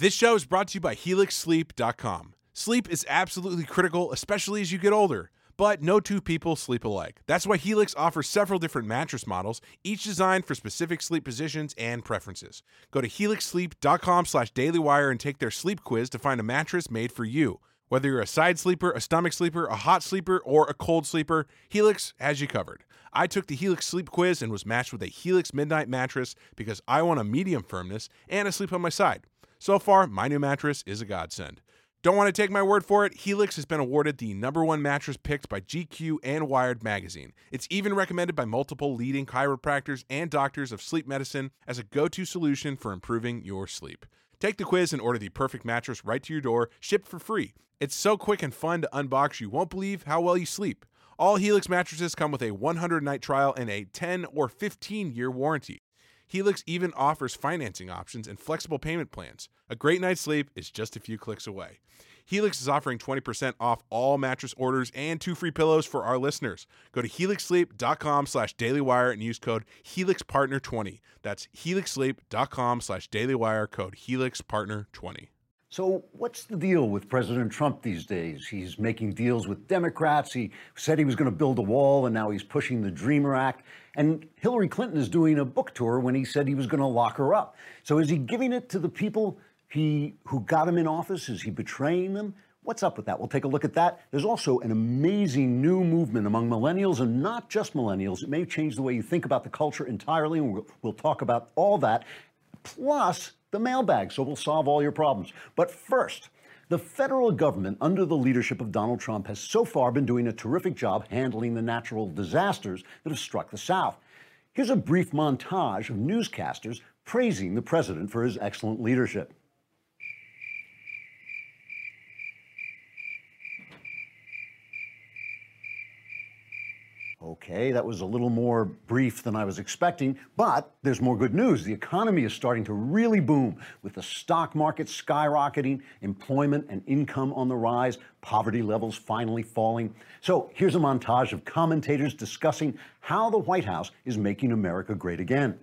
This show is brought to you by HelixSleep.com. Sleep is absolutely critical, especially as you get older. But no two people sleep alike. That's why Helix offers several different mattress models, each designed for specific sleep positions and preferences. Go to helixsleep.com slash dailywire and take their sleep quiz to find a mattress made for you. Whether you're a side sleeper, a stomach sleeper, a hot sleeper, or a cold sleeper, Helix has you covered. I took the Helix sleep quiz and was matched with a Helix Midnight mattress because I want a medium firmness and a sleep on my side. So far, my new mattress is a godsend. Don't want to take my word for it? Helix has been awarded the number one mattress picked by GQ and Wired magazine. It's even recommended by multiple leading chiropractors and doctors of sleep medicine as a go to solution for improving your sleep. Take the quiz and order the perfect mattress right to your door, shipped for free. It's so quick and fun to unbox, you won't believe how well you sleep. All Helix mattresses come with a 100 night trial and a 10 or 15 year warranty. Helix even offers financing options and flexible payment plans. A great night's sleep is just a few clicks away. Helix is offering 20% off all mattress orders and two free pillows for our listeners. Go to helixsleep.com slash dailywire and use code HelixPartner20. That's helixsleep.com slash dailywire, code HelixPartner20. So, what's the deal with President Trump these days? He's making deals with Democrats. He said he was going to build a wall, and now he's pushing the Dreamer Act. And Hillary Clinton is doing a book tour when he said he was going to lock her up. So, is he giving it to the people he, who got him in office? Is he betraying them? What's up with that? We'll take a look at that. There's also an amazing new movement among millennials, and not just millennials. It may change the way you think about the culture entirely, and we'll, we'll talk about all that. Plus, the mailbag, so we'll solve all your problems. But first, the federal government, under the leadership of Donald Trump, has so far been doing a terrific job handling the natural disasters that have struck the South. Here's a brief montage of newscasters praising the president for his excellent leadership. Okay, that was a little more brief than I was expecting, but there's more good news. The economy is starting to really boom with the stock market skyrocketing, employment and income on the rise, poverty levels finally falling. So here's a montage of commentators discussing how the White House is making America great again.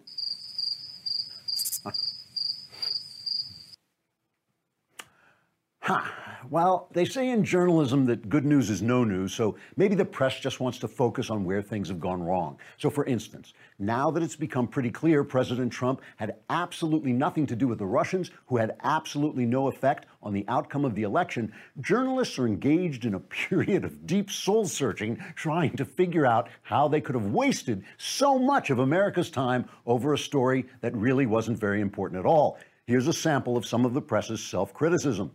Ha! Well, they say in journalism that good news is no news, so maybe the press just wants to focus on where things have gone wrong. So, for instance, now that it's become pretty clear President Trump had absolutely nothing to do with the Russians, who had absolutely no effect on the outcome of the election, journalists are engaged in a period of deep soul searching, trying to figure out how they could have wasted so much of America's time over a story that really wasn't very important at all. Here's a sample of some of the press's self criticism.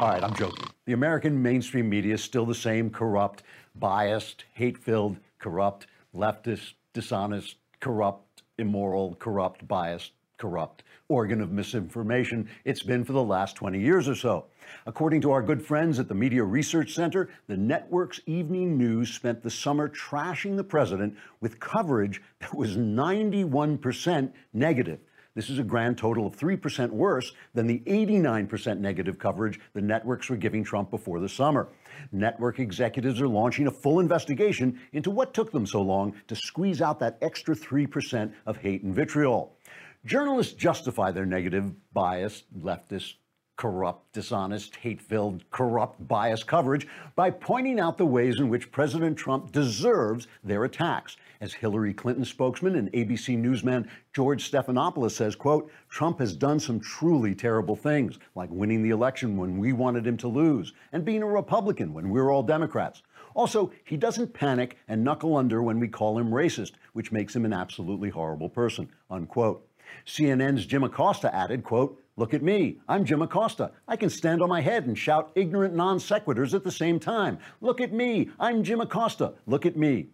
All right, I'm joking. The American mainstream media is still the same corrupt, biased, hate filled, corrupt, leftist, dishonest, corrupt, immoral, corrupt, biased, corrupt organ of misinformation it's been for the last 20 years or so. According to our good friends at the Media Research Center, the network's evening news spent the summer trashing the president with coverage that was 91% negative. This is a grand total of 3% worse than the 89% negative coverage the networks were giving Trump before the summer. Network executives are launching a full investigation into what took them so long to squeeze out that extra 3% of hate and vitriol. Journalists justify their negative, biased, leftist, corrupt, dishonest, hate filled, corrupt, biased coverage by pointing out the ways in which President Trump deserves their attacks. As Hillary Clinton spokesman and ABC newsman George Stephanopoulos says, quote, Trump has done some truly terrible things, like winning the election when we wanted him to lose, and being a Republican when we're all Democrats. Also, he doesn't panic and knuckle under when we call him racist, which makes him an absolutely horrible person, unquote. CNN's Jim Acosta added, quote, Look at me. I'm Jim Acosta. I can stand on my head and shout ignorant non sequiturs at the same time. Look at me. I'm Jim Acosta. Look at me.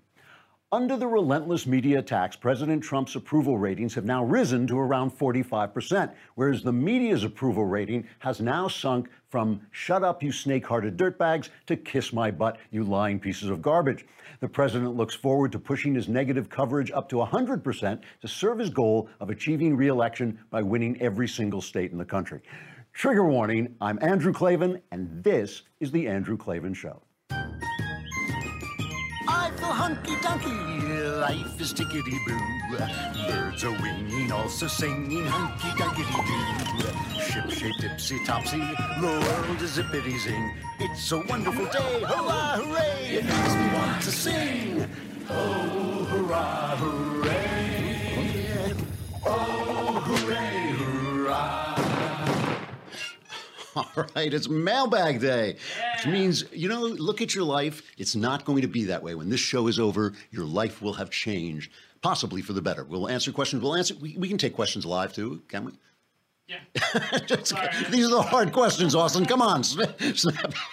Under the relentless media attacks, President Trump's approval ratings have now risen to around 45%, whereas the media's approval rating has now sunk from shut up, you snake hearted dirtbags, to kiss my butt, you lying pieces of garbage. The president looks forward to pushing his negative coverage up to 100% to serve his goal of achieving re election by winning every single state in the country. Trigger warning I'm Andrew Klavan, and this is The Andrew Klavan Show hunky dunky life is tickety boo. Birds are winging, also singing hunky dunkety doo. Ship shape tipsy topsy, the world is zippity zing. It's a wonderful day, hurrah, hooray! It makes me want to sing. Oh, hurrah, hooray! All right, it's mailbag day, which means, you know, look at your life. It's not going to be that way. When this show is over, your life will have changed, possibly for the better. We'll answer questions. We'll answer, we, we can take questions live too, can we? Yeah. Just- these are the hard questions, Austin. Come on, snap,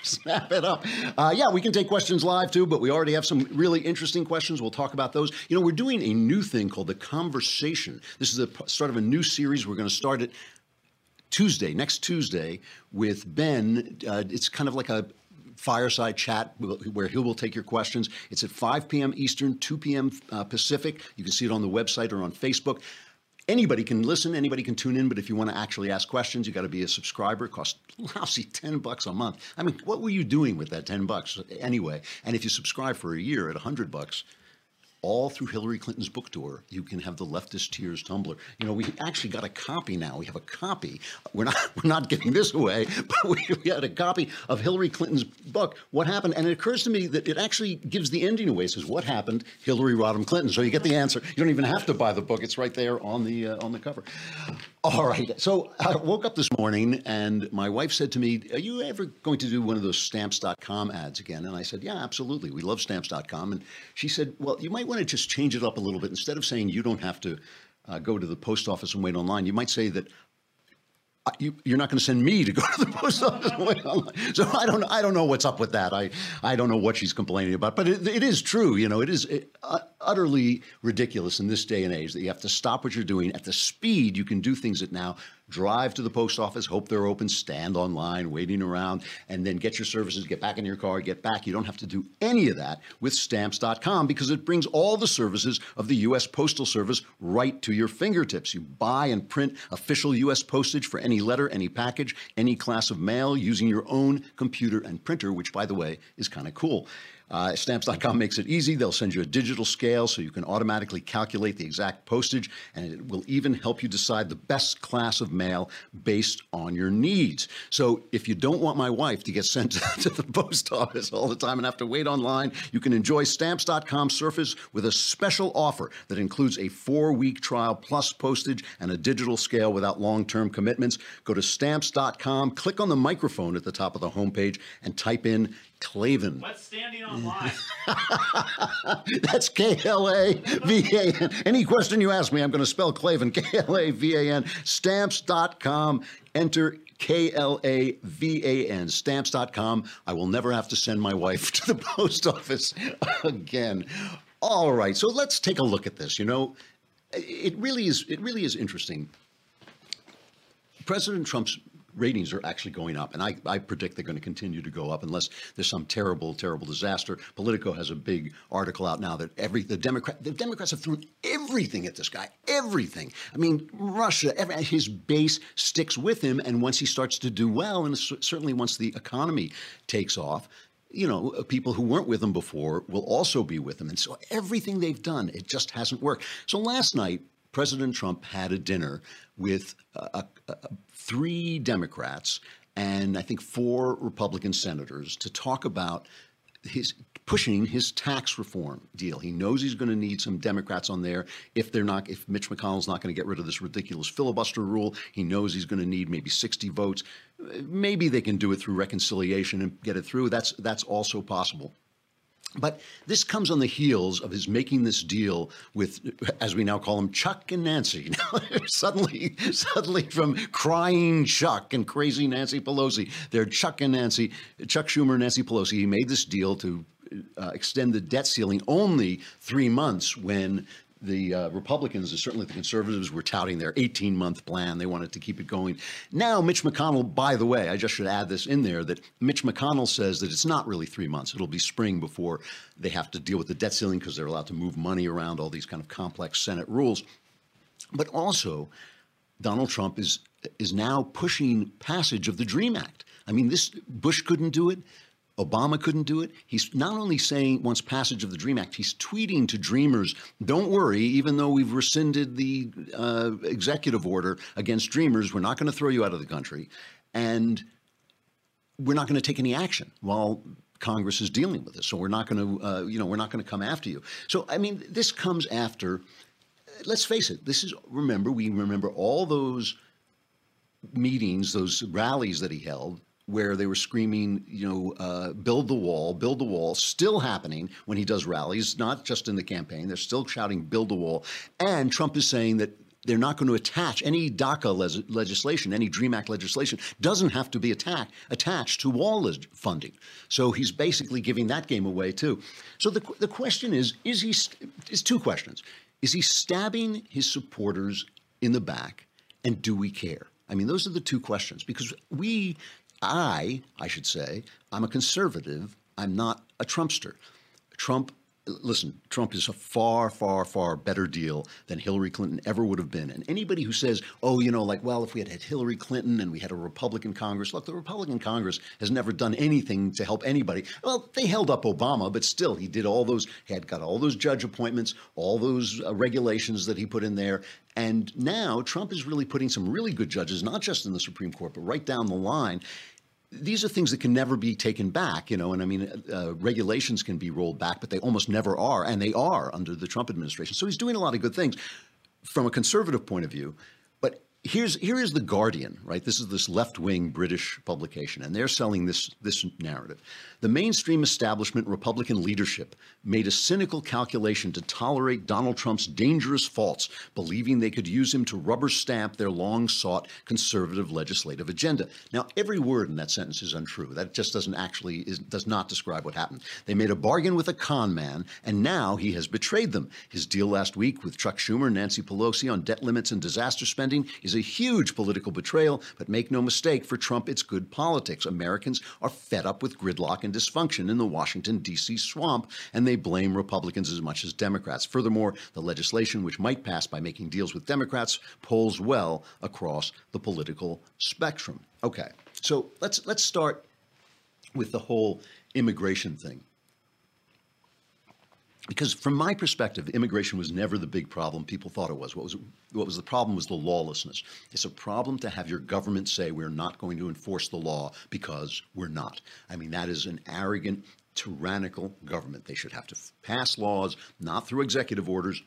snap, it up. Uh, yeah, we can take questions live too, but we already have some really interesting questions. We'll talk about those. You know, we're doing a new thing called the conversation. This is the start of a new series. We're going to start it Tuesday, next Tuesday, with Ben. Uh, it's kind of like a fireside chat where he will take your questions. It's at 5 p.m. Eastern, 2 p.m. Uh, Pacific. You can see it on the website or on Facebook. Anybody can listen, anybody can tune in, but if you want to actually ask questions, you got to be a subscriber. It costs lousy 10 bucks a month. I mean, what were you doing with that 10 bucks anyway? And if you subscribe for a year at 100 bucks, all through Hillary Clinton's book tour, you can have the Leftist Tears tumbler. You know, we actually got a copy now. We have a copy. We're not we're not giving this away, but we, we had a copy of Hillary Clinton's book, What Happened. And it occurs to me that it actually gives the ending away. It says, What happened? Hillary Rodham Clinton. So you get the answer. You don't even have to buy the book. It's right there on the uh, on the cover. All right. So I woke up this morning and my wife said to me, Are you ever going to do one of those stamps.com ads again? And I said, Yeah, absolutely. We love stamps.com. And she said, Well, you might want to just change it up a little bit. Instead of saying you don't have to uh, go to the post office and wait online, you might say that uh, you, you're not going to send me to go to the post office. So I don't, I don't know what's up with that. I, I don't know what she's complaining about, but it, it is true. You know, it is uh, utterly ridiculous in this day and age that you have to stop what you're doing at the speed you can do things at now. Drive to the post office, hope they're open, stand online, waiting around, and then get your services, get back in your car, get back. You don't have to do any of that with stamps.com because it brings all the services of the U.S. Postal Service right to your fingertips. You buy and print official U.S. postage for any letter, any package, any class of mail using your own computer and printer, which, by the way, is kind of cool. Uh, stamps.com makes it easy. They'll send you a digital scale so you can automatically calculate the exact postage, and it will even help you decide the best class of mail based on your needs. So if you don't want my wife to get sent to the post office all the time and have to wait online, you can enjoy stamps.com Surface with a special offer that includes a four week trial plus postage and a digital scale without long term commitments. Go to stamps.com, click on the microphone at the top of the homepage, and type in Klavan. What's standing on line? That's K L A V A N. Any question you ask me, I'm going to spell Klavan. K L A V A N. Stamps.com. Enter K L A V A N. Stamps.com. I will never have to send my wife to the post office again. All right, so let's take a look at this. You know, it really is. It really is interesting. President Trump's ratings are actually going up, and I, I predict they're going to continue to go up unless there's some terrible, terrible disaster. Politico has a big article out now that every the Democrat the Democrats have thrown everything at this guy, everything. I mean, Russia, every, his base sticks with him, and once he starts to do well, and certainly once the economy takes off. You know, people who weren't with him before will also be with him. And so everything they've done, it just hasn't worked. So last night, President Trump had a dinner with uh, uh, three Democrats and I think four Republican senators to talk about his pushing his tax reform deal. He knows he's going to need some Democrats on there if they're not if Mitch McConnell's not going to get rid of this ridiculous filibuster rule. He knows he's going to need maybe 60 votes. Maybe they can do it through reconciliation and get it through. That's that's also possible. But this comes on the heels of his making this deal with, as we now call him, Chuck and Nancy. suddenly, suddenly from crying Chuck and crazy Nancy Pelosi, they're Chuck and Nancy, Chuck Schumer, and Nancy Pelosi. He made this deal to uh, extend the debt ceiling only three months when the uh, Republicans, and certainly the conservatives, were touting their 18 month plan. They wanted to keep it going. Now, Mitch McConnell, by the way, I just should add this in there that Mitch McConnell says that it's not really three months. It'll be spring before they have to deal with the debt ceiling because they're allowed to move money around, all these kind of complex Senate rules. But also, Donald Trump is is now pushing passage of the Dream Act. I mean, this Bush couldn't do it. Obama couldn't do it. He's not only saying wants passage of the Dream Act, he's tweeting to Dreamers, "Don't worry, even though we've rescinded the uh, executive order against Dreamers, we're not going to throw you out of the country, and we're not going to take any action while." Congress is dealing with this, so we're not going to, uh, you know, we're not going to come after you. So, I mean, this comes after. Let's face it. This is remember we remember all those meetings, those rallies that he held, where they were screaming, you know, uh, build the wall, build the wall, still happening when he does rallies, not just in the campaign. They're still shouting, build the wall. And Trump is saying that they're not going to attach any DACA legislation, any DREAM Act legislation, doesn't have to be attack- attached to wall leg- funding. So he's basically giving that game away too. So the, the question is, is he, st- two questions. Is he stabbing his supporters in the back? And do we care? I mean, those are the two questions because we, I, I should say, I'm a conservative. I'm not a Trumpster. Trump, listen, Trump is a far, far, far better deal than Hillary Clinton ever would have been. And anybody who says, oh, you know, like, well, if we had had Hillary Clinton and we had a Republican Congress, look, the Republican Congress has never done anything to help anybody. Well, they held up Obama, but still, he did all those, he had got all those judge appointments, all those uh, regulations that he put in there. And now Trump is really putting some really good judges, not just in the Supreme Court, but right down the line these are things that can never be taken back, you know, and I mean, uh, regulations can be rolled back, but they almost never are, and they are under the Trump administration. So he's doing a lot of good things from a conservative point of view. But here's here is the Guardian, right? This is this left-wing British publication, and they're selling this this narrative. The mainstream establishment Republican leadership made a cynical calculation to tolerate Donald Trump's dangerous faults, believing they could use him to rubber stamp their long-sought conservative legislative agenda. Now, every word in that sentence is untrue. That just doesn't actually is, does not describe what happened. They made a bargain with a con man, and now he has betrayed them. His deal last week with Chuck Schumer Nancy Pelosi on debt limits and disaster spending is a huge political betrayal, but make no mistake, for Trump, it's good politics. Americans are fed up with gridlock and dysfunction in the Washington, D.C. swamp, and they blame Republicans as much as Democrats. Furthermore, the legislation, which might pass by making deals with Democrats, polls well across the political spectrum. Okay, so let's let's start with the whole immigration thing. Because from my perspective, immigration was never the big problem people thought it was. What was what was the problem was the lawlessness. It's a problem to have your government say we're not going to enforce the law because we're not. I mean, that is an arrogant, tyrannical government. They should have to pass laws, not through executive orders,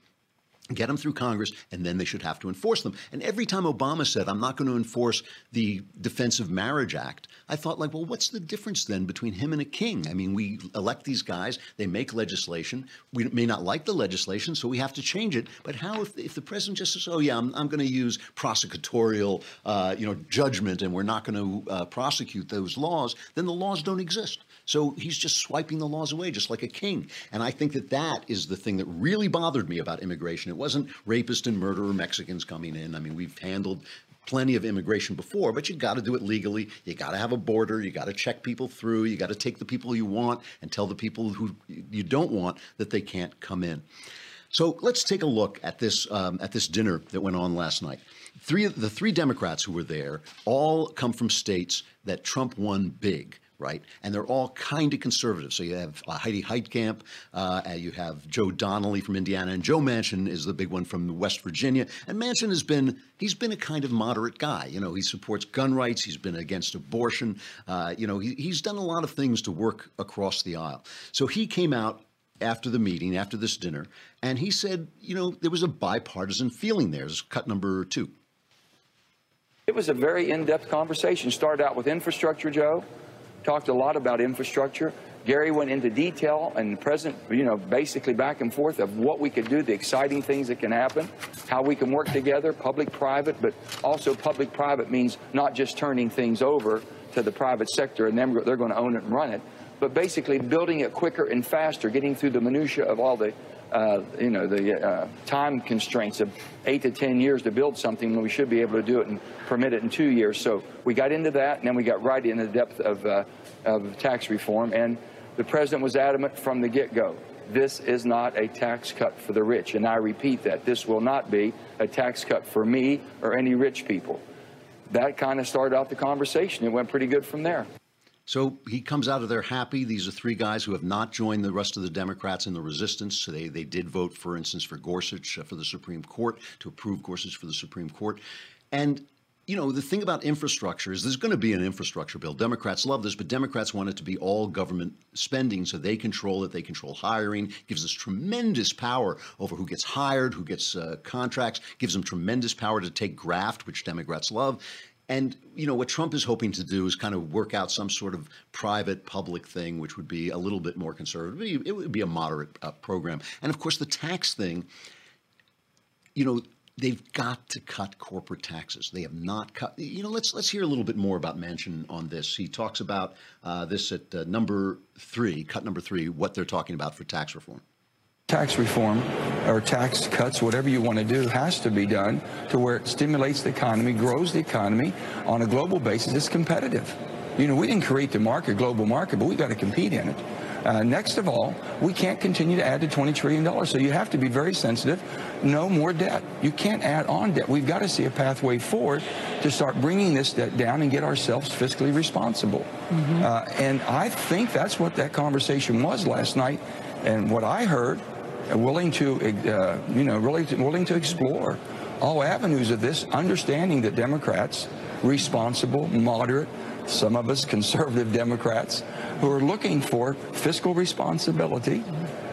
get them through Congress, and then they should have to enforce them. And every time Obama said, I'm not going to enforce the Defense of Marriage Act, I thought, like, well, what's the difference then between him and a king? I mean, we elect these guys, they make legislation. We may not like the legislation, so we have to change it. But how if, if the president just says, oh, yeah, I'm, I'm going to use prosecutorial, uh, you know, judgment, and we're not going to uh, prosecute those laws, then the laws don't exist. So he's just swiping the laws away, just like a king. And I think that that is the thing that really bothered me about immigration. It wasn't rapist and murderer Mexicans coming in. I mean, we've handled plenty of immigration before, but you got to do it legally. You got to have a border. You got to check people through. You got to take the people you want and tell the people who you don't want that they can't come in. So let's take a look at this um, at this dinner that went on last night. Three the three Democrats who were there all come from states that Trump won big right? And they're all kind of conservative. So you have uh, Heidi Heitkamp, uh, you have Joe Donnelly from Indiana, and Joe Manchin is the big one from West Virginia. And Manchin has been he's been a kind of moderate guy. You know, he supports gun rights. He's been against abortion. Uh, you know, he, he's done a lot of things to work across the aisle. So he came out after the meeting, after this dinner, and he said, you know, there was a bipartisan feeling there. Is cut number two. It was a very in-depth conversation. Started out with infrastructure, Joe talked a lot about infrastructure. Gary went into detail and the president, you know, basically back and forth of what we could do, the exciting things that can happen, how we can work together, public private, but also public private means not just turning things over to the private sector and then they're going to own it and run it, but basically building it quicker and faster, getting through the minutia of all the uh, you know, the uh, time constraints of eight to 10 years to build something when we should be able to do it and permit it in two years. So we got into that, and then we got right into the depth of, uh, of tax reform. And the president was adamant from the get go. This is not a tax cut for the rich. And I repeat that. This will not be a tax cut for me or any rich people. That kind of started out the conversation. It went pretty good from there. So he comes out of there happy. These are three guys who have not joined the rest of the Democrats in the resistance. So they, they did vote, for instance, for Gorsuch uh, for the Supreme Court, to approve Gorsuch for the Supreme Court. And you know, the thing about infrastructure is there's going to be an infrastructure bill. Democrats love this, but Democrats want it to be all government spending so they control it. They control hiring, gives us tremendous power over who gets hired, who gets uh, contracts, gives them tremendous power to take graft, which Democrats love. And you know what Trump is hoping to do is kind of work out some sort of private public thing, which would be a little bit more conservative. It would be a moderate uh, program, and of course the tax thing. You know, they've got to cut corporate taxes. They have not cut. You know, let's let's hear a little bit more about Manchin on this. He talks about uh, this at uh, number three, cut number three, what they're talking about for tax reform. Tax reform or tax cuts, whatever you want to do, has to be done to where it stimulates the economy, grows the economy on a global basis. It's competitive. You know, we didn't create the market, global market, but we've got to compete in it. Uh, next of all, we can't continue to add to $20 trillion. So you have to be very sensitive. No more debt. You can't add on debt. We've got to see a pathway forward to start bringing this debt down and get ourselves fiscally responsible. Mm-hmm. Uh, and I think that's what that conversation was last night. And what I heard willing to, uh, you know, really willing to explore all avenues of this, understanding that Democrats, responsible, moderate, some of us conservative Democrats, who are looking for fiscal responsibility.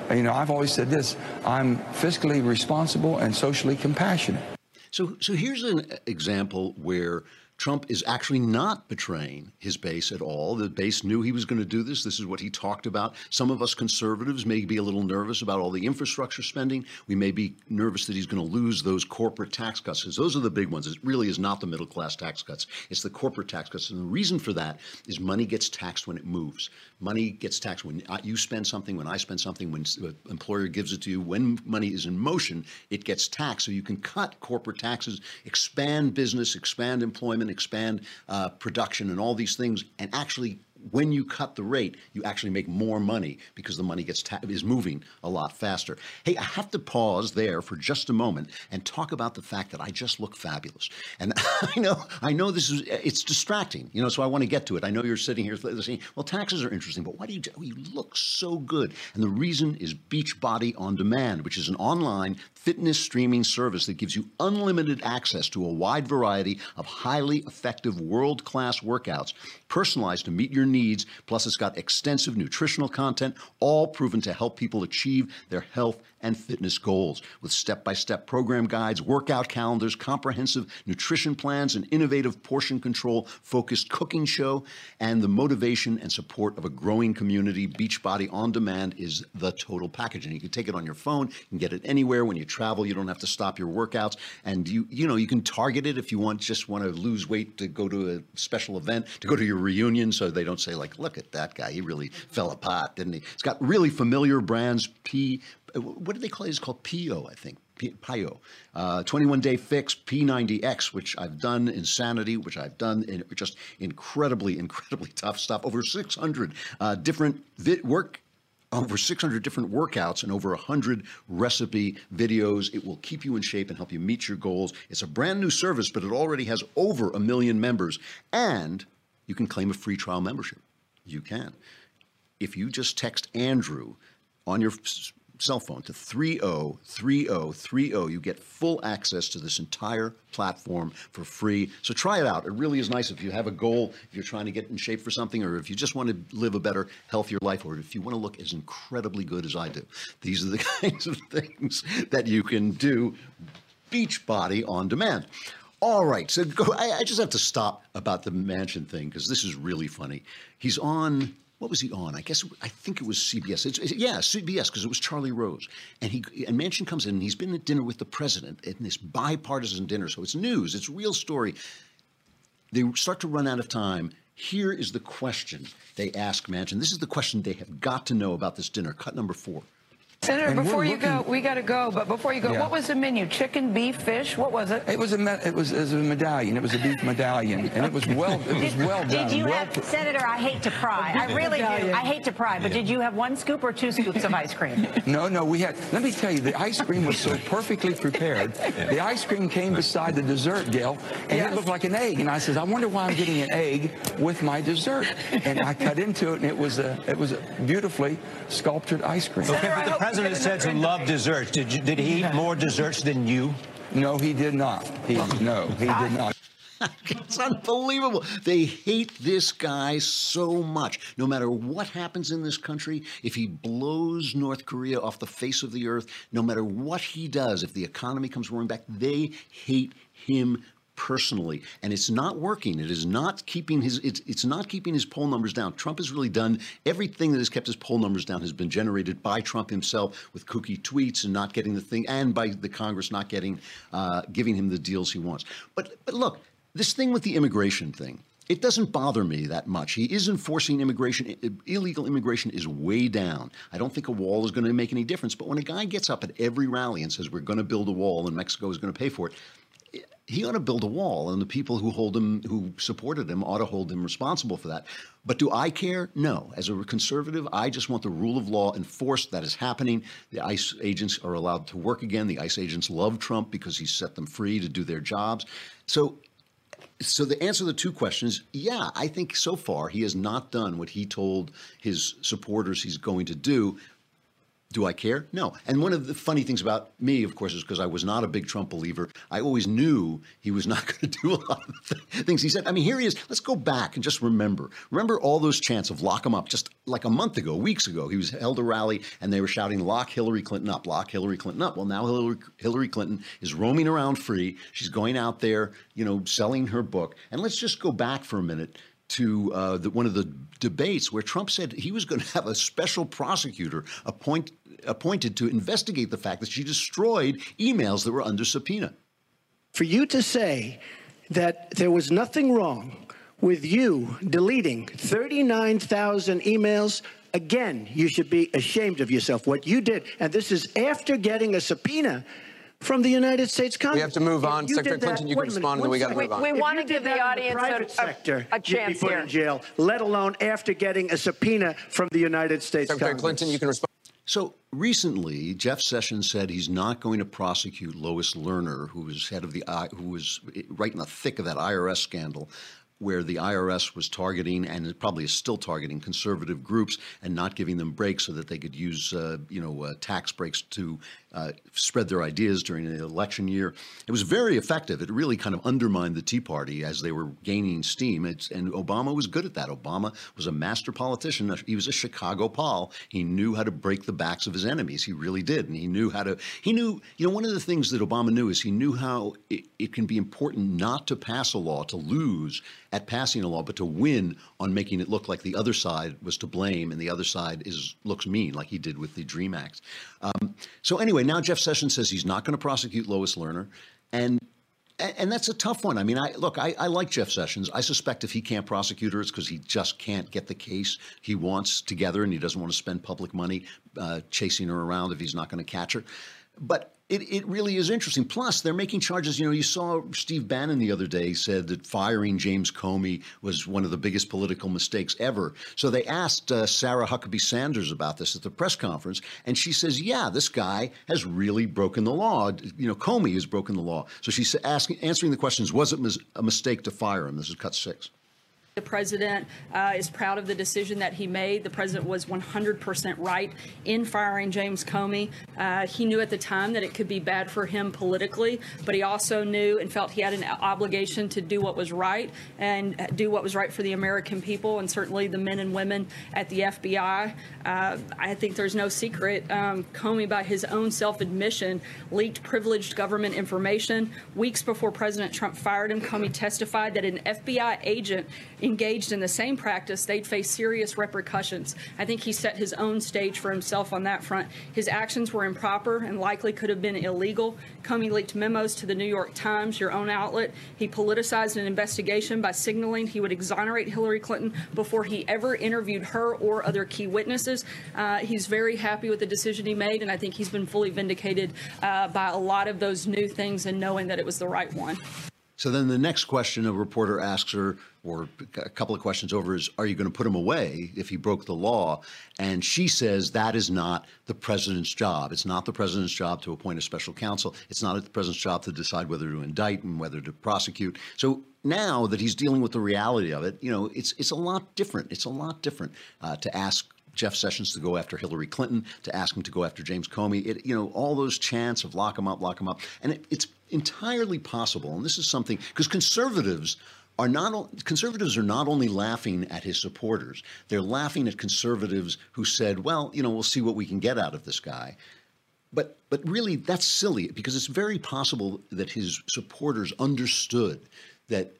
You know, I've always said this I'm fiscally responsible and socially compassionate. So, so here's an example where Trump is actually not betraying his base at all. The base knew he was going to do this. This is what he talked about. Some of us conservatives may be a little nervous about all the infrastructure spending. We may be nervous that he's going to lose those corporate tax cuts because those are the big ones. It really is not the middle class tax cuts, it's the corporate tax cuts. And the reason for that is money gets taxed when it moves. Money gets taxed when uh, you spend something, when I spend something, when an uh, employer gives it to you. When money is in motion, it gets taxed. So you can cut corporate taxes, expand business, expand employment expand uh, production and all these things, and actually when you cut the rate, you actually make more money because the money gets is moving a lot faster. Hey, I have to pause there for just a moment and talk about the fact that I just look fabulous. And I know, I know this is it's distracting, you know. So I want to get to it. I know you're sitting here saying, "Well, taxes are interesting, but why do you do? You look so good." And the reason is Beachbody on Demand, which is an online fitness streaming service that gives you unlimited access to a wide variety of highly effective world-class workouts, personalized to meet your needs. Plus, it's got extensive nutritional content, all proven to help people achieve their health and fitness goals. With step by step program guides, workout calendars, comprehensive nutrition plans, an innovative portion control focused cooking show, and the motivation and support of a growing community, Beachbody On Demand is the total package. And you can take it on your phone, you can get it anywhere. When you travel, you don't have to stop your workouts. And you, you know, you can target it if you want, just want to lose weight to go to a special event, to go to your reunion, so they don't say, like, look at that guy, he really fell apart, didn't he? It's got really familiar brands, P what do they call it? It's called PiYo, I think. PiYo, uh, 21 day fix, P90X, which I've done, Insanity, which I've done, in just incredibly, incredibly tough stuff. Over 600 uh, different vi- work over 600 different workouts and over 100 recipe videos. It will keep you in shape and help you meet your goals. It's a brand new service, but it already has over a million members. And you can claim a free trial membership. You can. If you just text Andrew on your cell phone to 303030. You get full access to this entire platform for free. So try it out. It really is nice if you have a goal, if you're trying to get in shape for something, or if you just want to live a better, healthier life, or if you want to look as incredibly good as I do. These are the kinds of things that you can do Beachbody on demand. All right, so go, I, I just have to stop about the Manchin thing because this is really funny. He's on what was he on? I guess I think it was CBS. It's, yeah, CBS because it was Charlie Rose, and he and Manchin comes in and he's been at dinner with the president in this bipartisan dinner, so it's news, it's real story. They start to run out of time. Here is the question they ask Manchin. This is the question they have got to know about this dinner. Cut number four. Senator, And we're before you looking- go, we got to go. But before you go, Yeah. what was the menu? Chicken, beef, fish? What was it? It was a me- it was, it was a medallion. It was a beef medallion, and it was well it was well done. Did you well have, put- Senator, I hate to pry. I really do. I hate to pry, but did you have one scoop or two scoops of ice cream? No, no, we had. Let me tell you, the ice cream was so perfectly prepared. The ice cream came beside the dessert, Gayle, and it looked like an egg. And I said, I wonder why I'm getting an egg with my dessert. And I cut into it, and it was a it was a beautifully sculptured ice cream. Okay, but the president said to love desserts. Did you, did he eat more desserts than you? No, he did not. He no, he did not. It's unbelievable. They hate this guy so much. No matter what happens in this country, if he blows North Korea off the face of the earth, no matter what he does, if the economy comes roaring back, they hate him personally and it's not working it is not keeping his it's, it's not keeping his poll numbers down trump has really done everything that has kept his poll numbers down has been generated by trump himself with kooky tweets and not getting the thing and by the congress not getting uh, giving him the deals he wants but but look this thing with the immigration thing it doesn't bother me that much. He is enforcing immigration. Illegal immigration is way down. I don't think a wall is going to make any difference. But when a guy gets up at every rally and says, We're going to build a wall and Mexico is going to pay for it, he ought to build a wall, and the people who hold him, who supported him, ought to hold him responsible for that. But do I care? No. As a conservative, I just want the rule of law enforced. That is happening. The ICE agents are allowed to work again. The ICE agents love Trump because he set them free to do their jobs. So so the answer to the two questions, yeah, I think so far he has not done what he told his supporters he's going to do. Do I care? No. And one of the funny things about me, of course, is because I was not a big Trump believer. I always knew he was not going to do a lot of things he said. I mean, here he is. Let's go back and just remember. Remember all those chants of lock him up. Just like a month ago, weeks ago, he was held a rally and they were shouting, "Lock Hillary Clinton up! Lock Hillary Clinton up!" Well, now Hillary, Hillary Clinton is roaming around free. She's going out there, you know, selling her book. And let's just go back for a minute to uh, the, one of the debates where Trump said he was going to have a special prosecutor appoint, appointed to investigate the fact that she destroyed emails that were under subpoena. For you to say that there was nothing wrong with you deleting 39,000 emails, again, you should be ashamed of yourself. What you did, and this is after getting a subpoena from the United States Congress. We have to move on. You Secretary Clinton, you can wait a minute, respond, and then we gotta move on. We If wanna give the that in audience a- private a- sector, a you'd be chance put here. in jail, let alone after getting a subpoena from the United States Secretary Congress. Clinton, you can respond. So recently, Jeff Sessions said he's not going to prosecute Lois Lerner, who was head of the I- who was right in the thick of that IRS scandal, where the IRS was targeting and probably is still targeting conservative groups and not giving them breaks so that they could use uh, you know uh, tax breaks to uh, spread their ideas during the election year. It was very effective. It really kind of undermined the Tea Party as they were gaining steam. It's, and Obama was good at that. Obama was a master politician. He was a Chicago pol. He knew how to break the backs of his enemies. He really did. And he knew how to, he knew, you know, one of the things that Obama knew is he knew how it, it can be important not to pass a law, to lose at passing a law, but to win on making it look like the other side was to blame and the other side is looks mean, like he did with the Dream Act. Um, so anyway, now Jeff Sessions says he's not going to prosecute Lois Lerner, and and and that's a tough one. I mean, I look, I, I like Jeff Sessions. I suspect if he can't prosecute her, it's because he just can't get the case he wants together, and he doesn't want to spend public money uh, chasing her around if he's not going to catch her. But it, it really is interesting. Plus, they're making charges. You know, you saw Steve Bannon the other day said that firing James Comey was one of the biggest political mistakes ever. So they asked uh, Sarah Huckabee Sanders about this at the press conference, and she says, "Yeah, this guy has really broken the law. You know, Comey has broken the law." So she's asking, answering the questions: Was it mis- a mistake to fire him? This is cut six. The president uh, is proud of the decision that he made. The president was 100% right in firing James Comey. Uh, he knew at the time that it could be bad for him politically, but he also knew and felt he had an obligation to do what was right and do what was right for the American people and certainly the men and women at the FBI. Uh, I think there's no secret. Um, Comey, by his own self admission, leaked privileged government information. Weeks before President Trump fired him, Comey testified that an FBI agent engaged in the same practice, they'd face serious repercussions. I think he set his own stage for himself on that front. His actions were improper and likely could have been illegal. Comey leaked memos to the New York Times, your own outlet. He politicized an investigation by signaling he would exonerate Hillary Clinton before he ever interviewed her or other key witnesses. Uh, he's very happy with the decision he made, and I think he's been fully vindicated uh, by a lot of those new things and knowing that it was the right one. So then the next question a reporter asks her, or a couple of questions over, is Are you going to put him away if he broke the law? And she says that is not the president's job. It's not the president's job to appoint a special counsel. It's not the president's job to decide whether to indict and whether to prosecute. So now that he's dealing with the reality of it, you know, it's it's a lot different. It's a lot different uh, to ask Jeff Sessions to go after Hillary Clinton, to ask him to go after James Comey. It, you know, all those chants of lock him up, lock him up, and it, it's entirely possible. And this is something because conservatives are not conservatives are not only laughing at his supporters; they're laughing at conservatives who said, "Well, you know, we'll see what we can get out of this guy." But but really, that's silly because it's very possible that his supporters understood that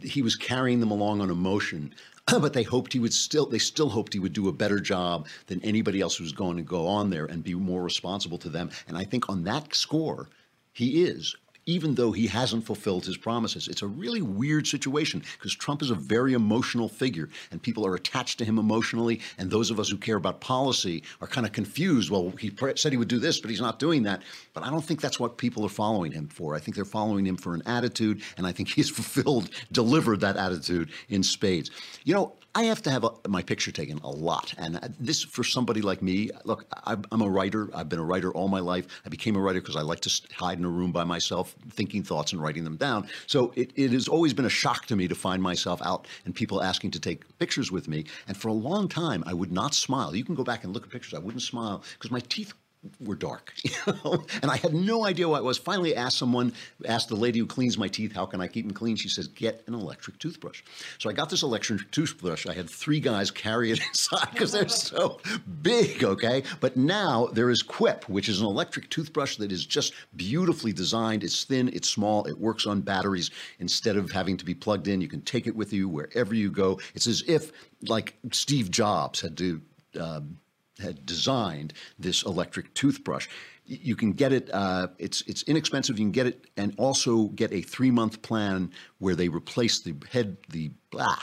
he was carrying them along on emotion but they hoped he would still they still hoped he would do a better job than anybody else who was going to go on there and be more responsible to them and i think on that score he is even though he hasn't fulfilled his promises. It's a really weird situation because Trump is a very emotional figure and people are attached to him emotionally. And those of us who care about policy are kind of confused. Well, he said he would do this, but he's not doing that. But I don't think that's what people are following him for. I think they're following him for an attitude, and I think he's fulfilled, delivered that attitude in spades. You know, I have to have a, my picture taken a lot. And uh, this, for somebody like me, look, I'm a writer. I've been a writer all my life. I became a writer because I like to hide in a room by myself, thinking thoughts and writing them down. So it, it has always been a shock to me to find myself out and people asking to take pictures with me. And for a long time, I would not smile. You can go back and look at pictures. I wouldn't smile because my teeth were dark, you know? and I had no idea what it was. Finally, asked someone, asked the lady who cleans my teeth, "How can I keep them clean?" She says, "Get an electric toothbrush." So I got this electric toothbrush. I had three guys carry it inside because they're so big. Okay, but now there is Quip, which is an electric toothbrush that is just beautifully designed. It's thin, it's small, it works on batteries instead of having to be plugged in. You can take it with you wherever you go. It's as if like Steve Jobs had to. Um, had designed this electric toothbrush. You can get it. Uh, it's it's inexpensive. You can get it, and also get a three month plan where they replace the head. The blah.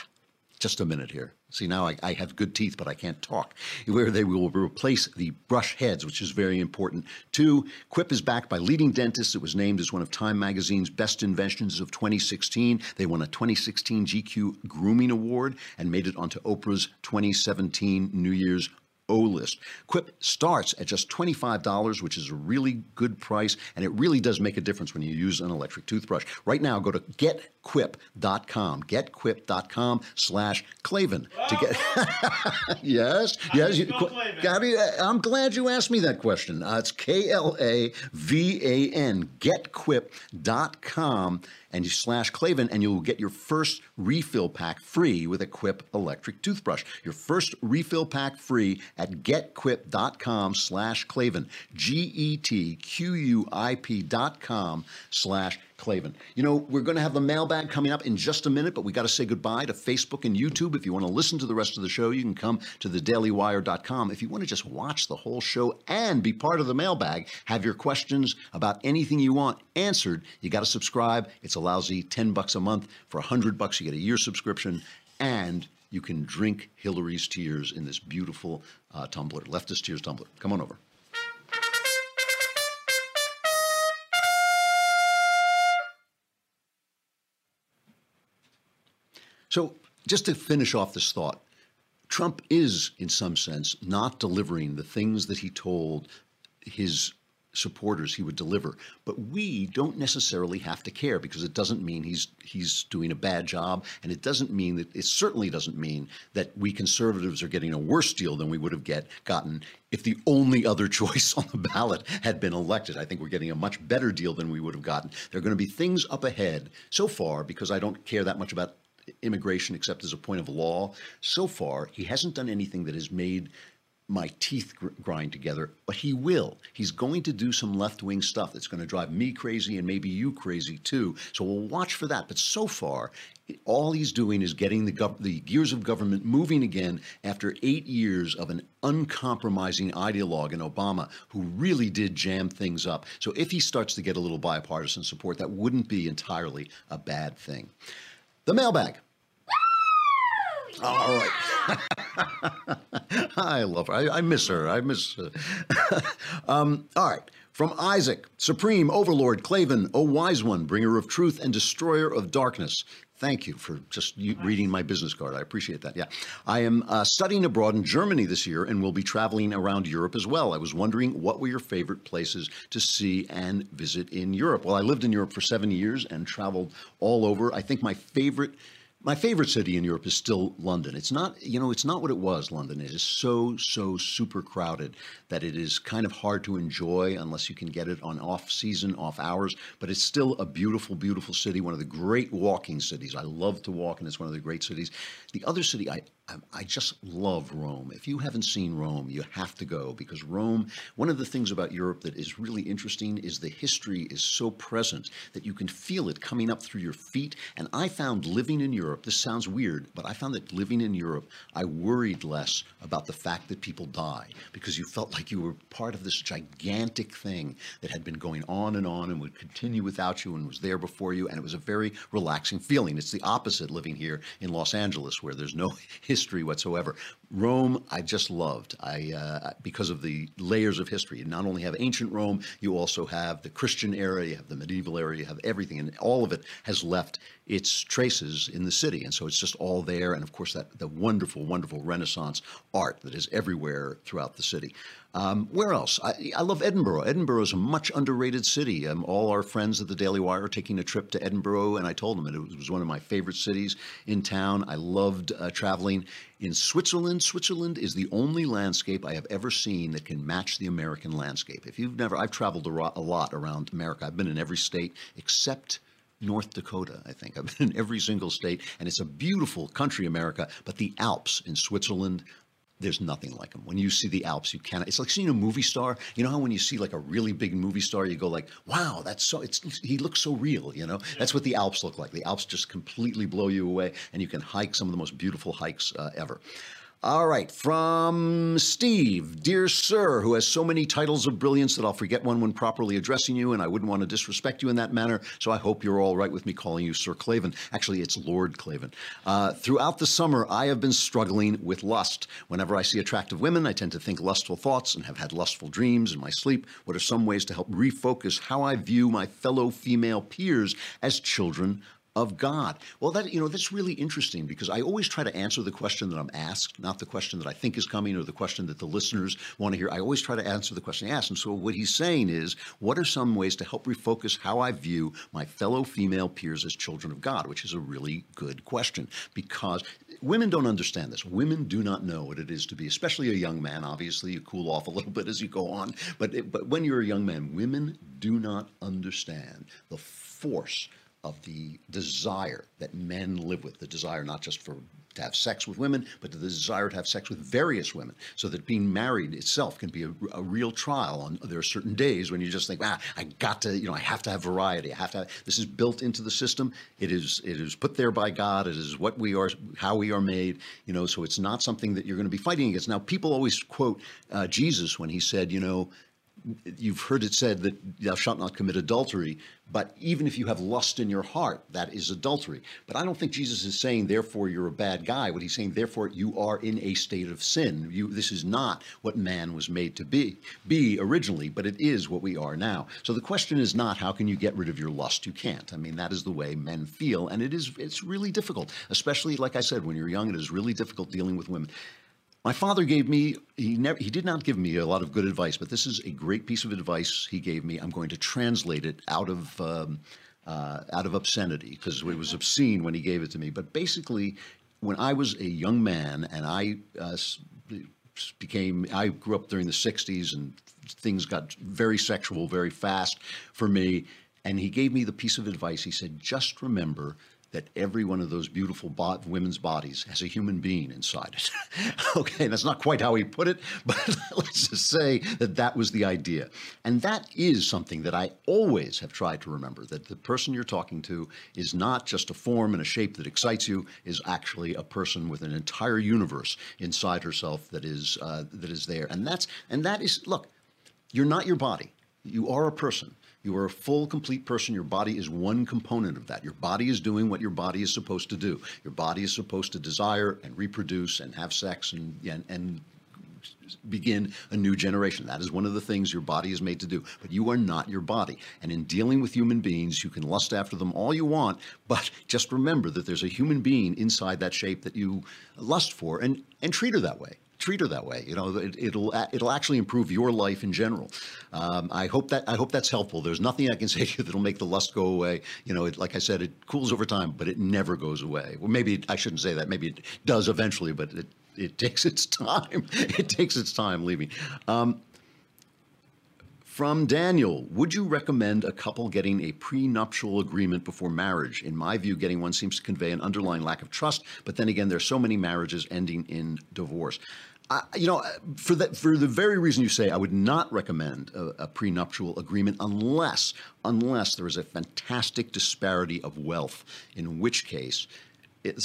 Just a minute here. See now I, I, have good teeth, but I can't talk. Where they will replace the brush heads, which is very important. Two, Quip is backed by leading dentists. It was named as one of Time Magazine's best inventions of 2016. They won a 2016 GQ Grooming Award and made it onto Oprah's 2017 New Year's O list. Quip starts at just $25, which is a really good price, and it really does make a difference when you use an electric toothbrush. Right now, go to getquip.com, getquip.com slash Klavan to get. yes, yes. You, Gabby, I'm glad you asked me that question. Uh, it's K L A V A N, getquip.com and you slash Klavan, and you'll get your first refill pack free with a Quip electric toothbrush. Your first refill pack free at getquip.com slash Klavan. G-E-T-Q-U-I-P dot com slash Klavan. You know, we're going to have the mailbag coming up in just a minute, but we got to say goodbye to Facebook and YouTube. If you want to listen to the rest of the show, you can come to thedailywire.com. If you want to just watch the whole show and be part of the mailbag, have your questions about anything you want answered, you got to subscribe. It's a lousy 10 bucks a month. For 100 bucks, you get a year subscription and you can drink Hillary's tears in this beautiful uh, tumbler, leftist tears tumbler. Come on over. So, just to finish off this thought, Trump is, in some sense, not delivering the things that he told his supporters he would deliver. But we don't necessarily have to care because it doesn't mean he's he's doing a bad job, and it doesn't mean that it certainly doesn't mean that we conservatives are getting a worse deal than we would have get gotten if the only other choice on the ballot had been elected. I think we're getting a much better deal than we would have gotten. There are going to be things up ahead so far because I don't care that much about immigration except as a point of law. So far, he hasn't done anything that has made my teeth gr- grind together, but he will. He's going to do some left wing stuff that's going to drive me crazy and maybe you crazy too. So we'll watch for that. But so far, all he's doing is getting the, the gears of government moving again after eight years of an uncompromising ideologue in Obama who really did jam things up. So if he starts to get a little bipartisan support, that wouldn't be entirely a bad thing. The mailbag. All right. I love her. I, I miss her. I miss her. um, all right. From Isaac, Supreme Overlord Klavan, O wise one, bringer of truth and destroyer of darkness. Thank you for just reading my business card. I appreciate that. Yeah. I am uh, studying abroad in Germany this year and will be traveling around Europe as well. I was wondering what were your favorite places to see and visit in Europe? Well, I lived in Europe for seven years and traveled all over. I think my favorite my favorite city in Europe is still London. It's not, you know, it's not what it was, London. It is so, so super crowded that it is kind of hard to enjoy unless you can get it on off season, off hours. But it's still a beautiful, beautiful city, one of the great walking cities. I love to walk, and it's one of the great cities. The other city I, I, I just love Rome. If you haven't seen Rome, you have to go because Rome, one of the things about Europe that is really interesting is the history is so present that you can feel it coming up through your feet. And I found living in Europe, this sounds weird, but I found that living in Europe, I worried less about the fact that people die because you felt like you were part of this gigantic thing that had been going on and on and would continue without you and was there before you. And it was a very relaxing feeling. It's the opposite living here in Los Angeles where there's no history whatsoever. Rome, I just loved. I uh, because of the layers of history. You not only have ancient Rome, you also have the Christian era, you have the medieval era, you have everything, and all of it has left its traces in the city. And so it's just all there. And of course, that the wonderful, wonderful Renaissance art that is everywhere throughout the city. Um, where else? I, I, love Edinburgh. Edinburgh is a much underrated city. Um, all our friends at the Daily Wire are taking a trip to Edinburgh, and I told them it was one of my favorite cities in town. I loved uh, traveling in Switzerland. Switzerland is the only landscape I have ever seen that can match the American landscape. If you've never, I've traveled a, ro- a lot around America. I've been in every state except North Dakota, I think. I've been in every single state, and it's a beautiful country, America. But the Alps in Switzerland, there's nothing like them. When you see the Alps, you cannot. It's like seeing a movie star. You know how when you see like a really big movie star, you go like, "Wow, that's so." It's he looks so real. You know, that's what the Alps look like. The Alps just completely blow you away, and you can hike some of the most beautiful hikes uh, ever. All right, from Steve, dear sir, who has so many titles of brilliance that I'll forget one when properly addressing you, and I wouldn't want to disrespect you in that manner. So I hope you're all right with me calling you Sir Klavan. Actually, it's Lord Klavan. Uh, throughout the summer, I have been struggling with lust. Whenever I see attractive women, I tend to think lustful thoughts and have had lustful dreams in my sleep. What are some ways to help refocus how I view my fellow female peers as children of God? Well, that you know that's really interesting because I always try to answer the question that I'm asked, not the question that I think is coming or the question that the listeners want to hear. I always try to answer the question asked. And so what he's saying is, what are some ways to help refocus how I view my fellow female peers as children of God? Which is a really good question because women don't understand this. Women do not know what it is to be, especially a young man. Obviously, you cool off a little bit as you go on, but it, but when you're a young man, women do not understand the force of the desire that men live with, the desire not just for to have sex with women, but the desire to have sex with various women, so that being married itself can be a, a real trial. On there are certain days when you just think, ah, I got to, you know, I have to have variety. I have to. Have, this is built into the system. It is. It is put there by God. It is what we are, how we are made. You know, so it's not something that you're going to be fighting against. Now, people always quote uh, Jesus when he said, you know, you've heard it said that thou shalt not commit adultery, but even if you have lust in your heart, that is adultery. But I don't think Jesus is saying, therefore, you're a bad guy. What he's saying, therefore, you are in a state of sin. You, this is not what man was made to be, be originally, but it is what we are now. So the question is not how can you get rid of your lust? You can't. I mean, that is the way men feel, and it is it's really difficult, especially like I said, when you're young, it is really difficult dealing with women. My father gave me, he, never, he did not give me a lot of good advice, but this is a great piece of advice he gave me. I'm going to translate it out of, um, uh, out of obscenity because it was obscene when he gave it to me. But basically, when I was a young man and I uh, became, I grew up during the 60s and things got very sexual very fast for me. And he gave me the piece of advice. He said, just remember that every one of those beautiful bo- women's bodies has a human being inside it. okay, that's not quite how he put it, but let's just say that that was the idea. And that is something that I always have tried to remember that the person you're talking to is not just a form and a shape that excites you, is actually a person with an entire universe inside herself that is uh, that is there. And that's and that is look, you're not your body. You are a person. You are a full, complete person. Your body is one component of that. Your body is doing what your body is supposed to do. Your body is supposed to desire and reproduce and have sex and, and, and begin a new generation. That is one of the things your body is made to do. But you are not your body. And in dealing with human beings, you can lust after them all you want, but just remember that there's a human being inside that shape that you lust for and, and treat her that way treat her that way. You know, it, will it'll actually improve your life in general. Um, I hope that I hope that's helpful. There's nothing I can say to you that'll make the lust go away. You know, it, like I said, it cools over time, but it never goes away. Well, maybe I shouldn't say that. Maybe it does eventually, but it it takes its time. it takes its time leaving. Um, from Daniel, would you recommend a couple getting a prenuptial agreement before marriage? In my view, getting one seems to convey an underlying lack of trust, but then again, there's so many marriages ending in divorce. I, you know, for that, for the very reason you say, I would not recommend a, a prenuptial agreement unless, unless there is a fantastic disparity of wealth. In which case,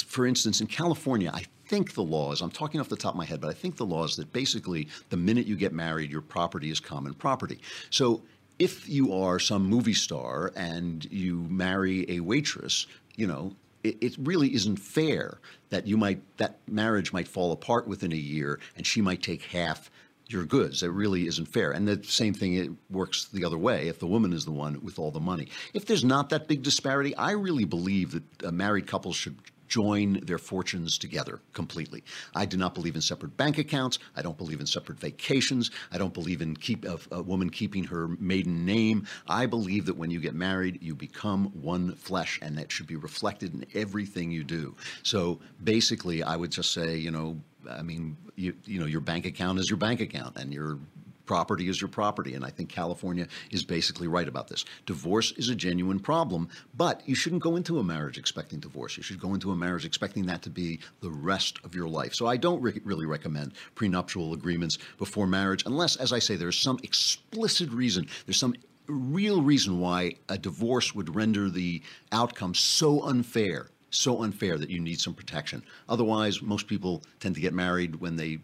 for instance, in California, I think the law is, I'm talking off the top of my head, but I think the law is that basically the minute you get married, your property is common property. So if you are some movie star and you marry a waitress, you know, it, it, really isn't fair that you might that marriage might fall apart within a year and she might take half your goods. It really isn't fair. And the same thing it works the other way if the woman is the one with all the money. If there's not that big disparity, I really believe that married couples should join their fortunes together completely. I do not believe in separate bank accounts. I don't believe in separate vacations. I don't believe in keep a, a woman keeping her maiden name. I believe that when you get married, you become one flesh, and that should be reflected in everything you do. So basically, I would just say, you know, I mean, you, you know, your bank account is your bank account, and your property is your property. And I think California is basically right about this. Divorce is a genuine problem, but you shouldn't go into a marriage expecting divorce. You should go into a marriage expecting that to be the rest of your life. So I don't re- really recommend prenuptial agreements before marriage, unless, as I say, there's some explicit reason, there's some real reason why a divorce would render the outcome so unfair so unfair that you need some protection. Otherwise, most people tend to get married when they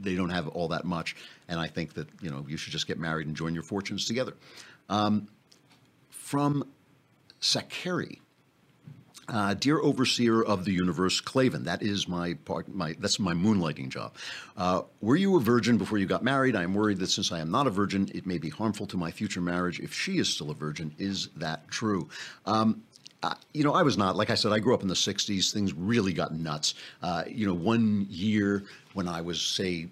they don't have all that much. And I think that you know you should just get married and join your fortunes together. Um, from Sakari. Uh, dear overseer of the universe, Klavan, that is my part. My that's my moonlighting job. Uh, were you a virgin before you got married? I am worried that since I am not a virgin, it may be harmful to my future marriage if she is still a virgin. Is that true? Um, you know, I was not. Like I said, I grew up in the 60s. Things really got nuts. Uh, you know, one year when I was, say,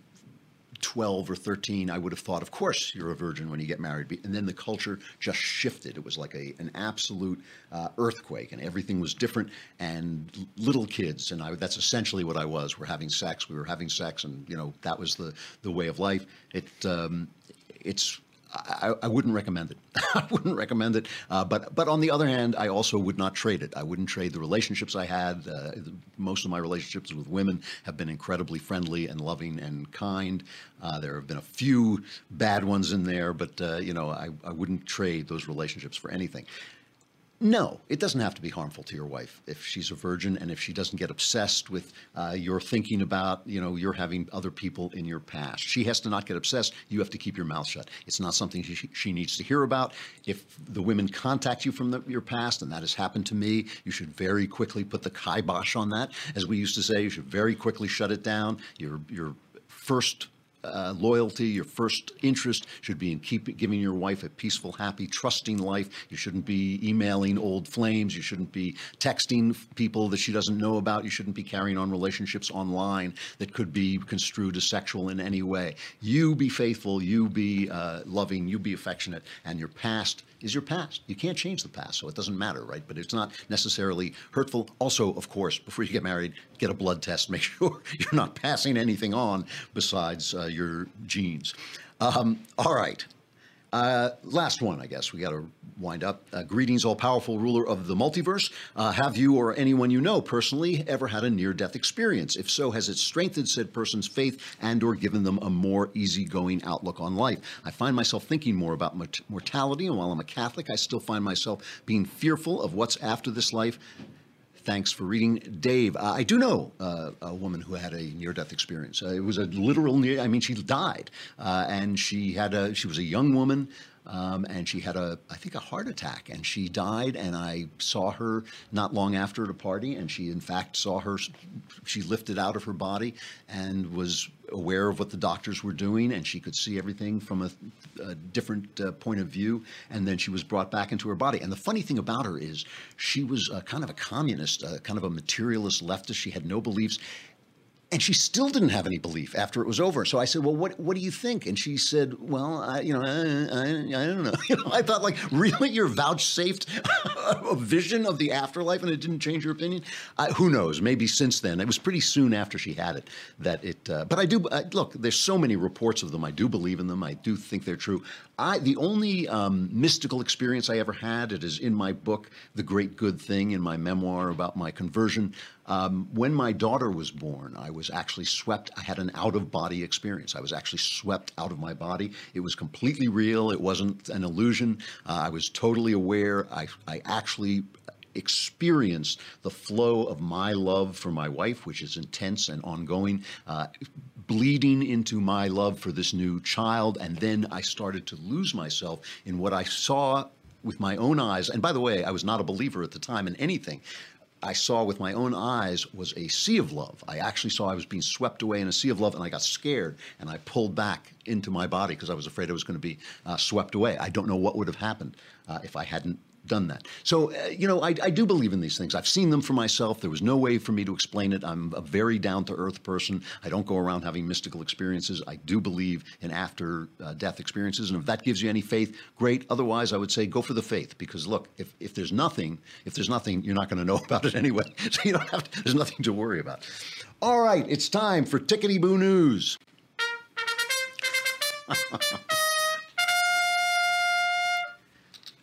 12 or 13, I would have thought, of course, you're a virgin when you get married. And then the culture just shifted. It was like a, an absolute uh, earthquake, and everything was different. And little kids, and I, that's essentially what I was. We're having sex. We were having sex, and you know that was the the way of life. It um, it's I, I, wouldn't recommend it. I wouldn't recommend it. Uh, but but on the other hand, I also would not trade it. I wouldn't trade the relationships I had. Uh, most of my relationships with women have been incredibly friendly and loving and kind. Uh, there have been a few bad ones in there, but uh, you know I, I wouldn't trade those relationships for anything. No, it doesn't have to be harmful to your wife if she's a virgin and if she doesn't get obsessed with uh, your thinking about, you know, you're having other people in your past. She has to not get obsessed. You have to keep your mouth shut. It's not something she, she needs to hear about. If the women contact you from the, your past, and that has happened to me, you should very quickly put the kibosh on that. As we used to say, you should very quickly shut it down. Your, your first uh, loyalty, your first interest should be in keeping giving your wife a peaceful, happy, trusting life. You shouldn't be emailing old flames. You shouldn't be texting people that she doesn't know about. You shouldn't be carrying on relationships online that could be construed as sexual in any way. You be faithful, you be uh, loving, you be affectionate, and your past is your past. You can't change the past, so it doesn't matter, right? But it's not necessarily hurtful. Also, of course, before you get married, get a blood test. Make sure you're not passing anything on besides uh, your genes. Um, all right. Uh, last one, I guess. We got to wind up. Uh, greetings, all powerful ruler of the multiverse. Uh, have you or anyone you know personally ever had a near death experience? If so, has it strengthened said person's faith and or given them a more easygoing outlook on life? I find myself thinking more about mort- mortality, and while I'm a Catholic, I still find myself being fearful of what's after this life. Thanks for reading, Dave. Uh, I do know uh, a woman who had a near-death experience. Uh, it was a literal near. I mean, she died, uh, and she had a. She was a young woman, um, and she had a, I think, a heart attack, and she died. And I saw her not long after at a party, and she, in fact, saw her. She lifted out of her body and was aware of what the doctors were doing, and she could see everything from a, a different uh, point of view. And then she was brought back into her body. And the funny thing about her is, she was kind of a communist, kind of a materialist leftist. She had no beliefs. And she still didn't have any belief after it was over. So I said, "Well, what what do you think?" And she said, "Well, I, you know, I, I, I don't know." You know, I thought, like, really, you're vouchsafed a vision of the afterlife, and it didn't change your opinion. Who knows? Maybe since then. It was pretty soon after she had it that it. Uh, but I do uh, look. There's so many reports of them. I do believe in them. I do think they're true. I the only um, mystical experience I ever had. It is in my book, The Great Good Thing, in my memoir about my conversion. Um, when my daughter was born, I was actually swept. I had an out of body experience. I was actually swept out of my body. It was completely real. It wasn't an illusion. Uh, I was totally aware. I, I actually experienced the flow of my love for my wife, which is intense and ongoing. Uh, bleeding into my love for this new child. And then I started to lose myself in what I saw with my own eyes. And by the way, I was not a believer at the time in anything. I saw with my own eyes was a sea of love. I actually saw I was being swept away in a sea of love, and I got scared and I pulled back into my body because I was afraid I was going to be uh, swept away. I don't know what would have happened uh, if I hadn't done that. So, uh, you know, I, I, do believe in these things. I've seen them for myself. There was no way for me to explain it. I'm a very down to earth person. I don't go around having mystical experiences. I do believe in after uh, death experiences. And if that gives you any faith, great. Otherwise, I would say go for the faith because look, if, if there's nothing, if there's nothing, you're not going to know about it anyway. So you don't have to, there's nothing to worry about. All right, it's time for Tickety Boo News.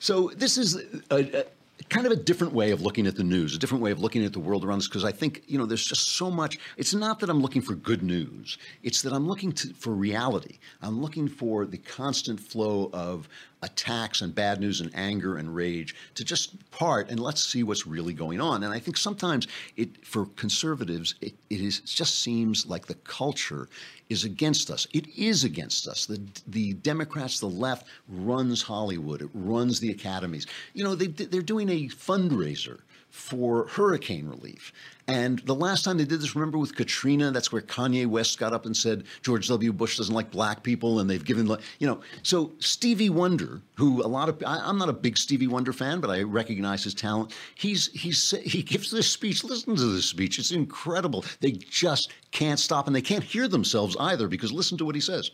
So this is a, a, kind of a different way of looking at the news, a different way of looking at the world around us. Because I think you know, there's just so much. It's not that I'm looking for good news; it's that I'm looking to, for reality. I'm looking for the constant flow of attacks and bad news and anger and rage to just part and let's see what's really going on. And I think sometimes it, for conservatives, it, it is it just seems like the culture is against us. It is against us. The the Democrats, the left, runs Hollywood. It runs the academies. You know, they they're doing a fundraiser for hurricane relief. And the last time they did this, remember with Katrina, that's where Kanye West got up and said George W. Bush doesn't like black people, and they've given, you know. So Stevie Wonder, who a lot of I, am not a big Stevie Wonder fan, but I recognize his talent. He's he's he gives this speech. Listen to this speech; it's incredible. They just can't stop, and they can't hear themselves either because listen to what he says.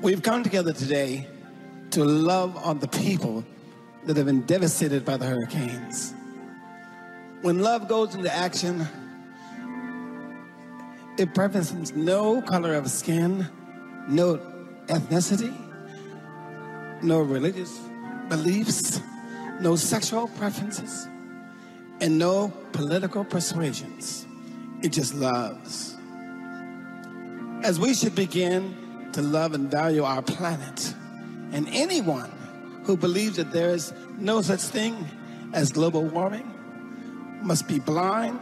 We've come together today to love on the people that have been devastated by the hurricanes. When love goes into action, it preferences no color of skin, no ethnicity, no religious beliefs, no sexual preferences, and no political persuasions. It just loves. As we should begin to love and value our planet and anyone who believes that there is no such thing as global warming must be blind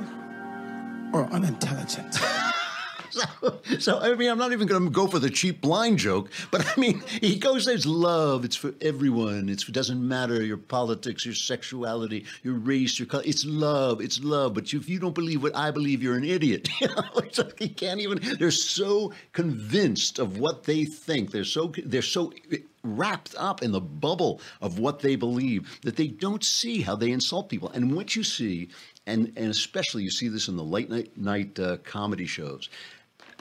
or unintelligent. so, so, I mean, I'm not even going to go for the cheap blind joke, but I mean, he goes, there's love. It's for everyone. It's, it doesn't matter your politics, your sexuality, your race, your color. It's love. It's love. But if you don't believe what I believe, you're an idiot. You know, he can't even, they're so convinced of what they think. They're so, they're so wrapped up in the bubble of what they believe that they don't see how they insult people. And what you see, and, and especially you see this in the late night, night uh, comedy shows,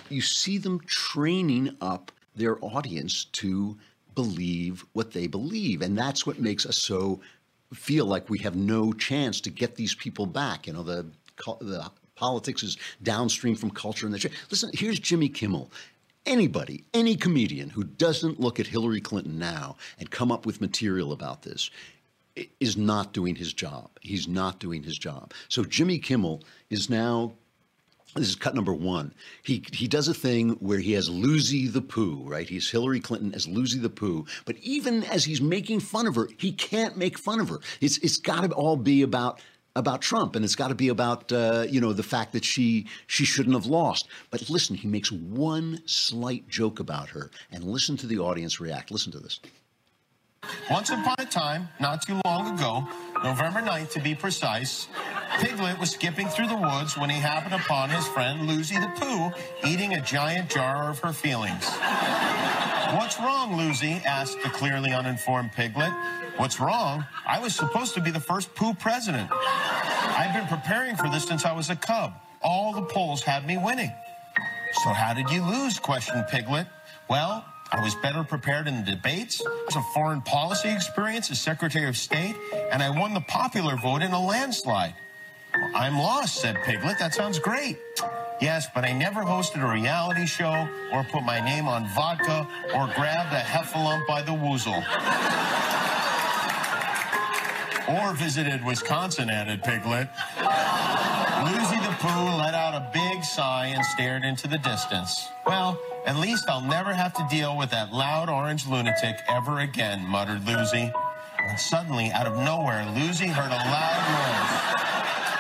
you see them training up their audience to believe what they believe. And that's what makes us so feel like we have no chance to get these people back. You know, the, the politics is downstream from culture and the listen here's jimmy kimmel Anybody, any comedian who doesn't look at Hillary Clinton now and come up with material about this is not doing his job. He's not doing his job. So Jimmy Kimmel is now this is cut number one. He he does a thing where he has Lucy the Pooh, right? He's Hillary Clinton as Lucy the Pooh. But even as he's making fun of her, he can't make fun of her. It's it's got to all be about about Trump, and it's got to be about uh, you know the fact that she she shouldn't have lost. But listen, he makes one slight joke about her, and listen to the audience react. Listen to this. Once upon a time, not too long ago, November 9th to be precise, Piglet was skipping through the woods when he happened upon his friend Lucy the Pooh eating a giant jar of her feelings. What's wrong, Lucy? asked the clearly uninformed Piglet. What's wrong? I was supposed to be the first Pooh president. I've been preparing for this since I was a cub. All the polls had me winning. So how did you lose? questioned Piglet. Well, I was better prepared in the debates, a foreign policy experience as Secretary of State, and I won the popular vote in a landslide. Well, I'm lost, said Piglet. That sounds great. Yes, but I never hosted a reality show or put my name on vodka or grabbed a heffalump by the woozle. or visited Wisconsin, added Piglet. Lucy the Pooh let out a big sigh and stared into the distance. Well, at least I'll never have to deal with that loud orange lunatic ever again, muttered Lucy. And suddenly, out of nowhere, Lucy heard a loud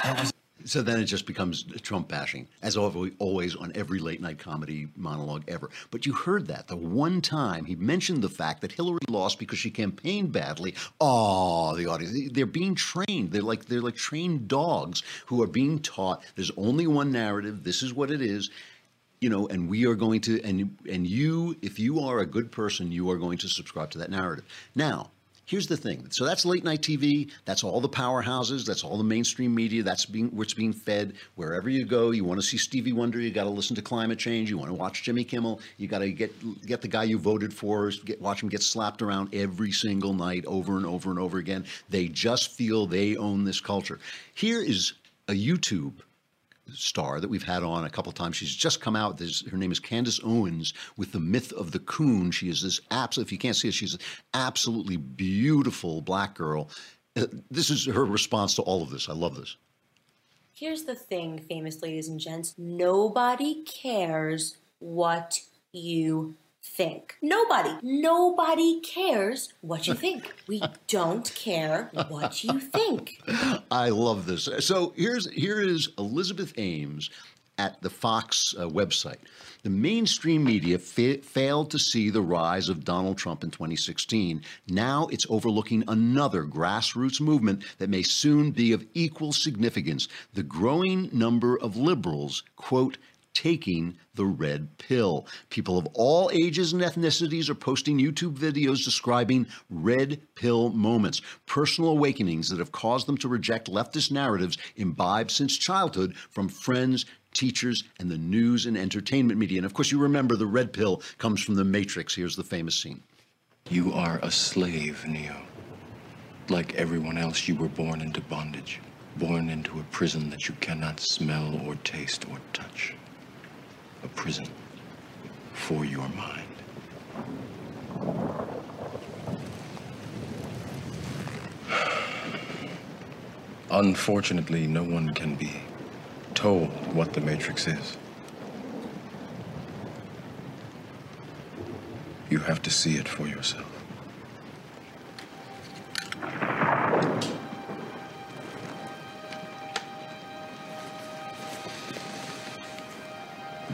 noise. It was So then it just becomes Trump bashing, as always on every late night comedy monologue ever. But you heard that the one time he mentioned the fact that Hillary lost because she campaigned badly. Oh, the audience, they're being trained. They're like they're like trained dogs who are being taught there's only one narrative. This is what it is. You know, and we are going to, and and you, if you are a good person, you are going to subscribe to that narrative. Now, Here's the thing. So that's late night TV. That's all the powerhouses. That's all the mainstream media. That's being where it's being fed. Wherever you go, you want to see Stevie Wonder. You got to listen to climate change. You want to watch Jimmy Kimmel. You got to get get the guy you voted for. Get, watch him get slapped around every single night, over and over and over again. They just feel they own this culture. Here is a YouTube star that we've had on a couple times. She's just come out. There's, her name is Candace Owens with the Myth of the Coon. She is this absolute. If you can't see it, she's an absolutely beautiful black girl. Uh, This is her response to all of this. I love this. Here's the thing, famous ladies and gents nobody cares what you think. Nobody. Nobody cares what you think. We don't care what you think. I love this. So here's here is Elizabeth Ames at the Fox uh, website. The mainstream media fa- failed to see the rise of Donald Trump in 2016. Now it's overlooking another grassroots movement that may soon be of equal significance. The growing number of liberals, quote, taking the red pill. People of all ages and ethnicities are posting YouTube videos describing red pill moments, personal awakenings that have caused them to reject leftist narratives imbibed since childhood from friends, teachers, and the news and entertainment media. And of course, you remember the red pill comes from the Matrix. Here's the famous scene. You are a slave, Neo. Like everyone else, you were born into bondage, born into a prison that you cannot smell or taste or touch. A prison for your mind. Unfortunately, no one can be told what the Matrix is. You have to see it for yourself.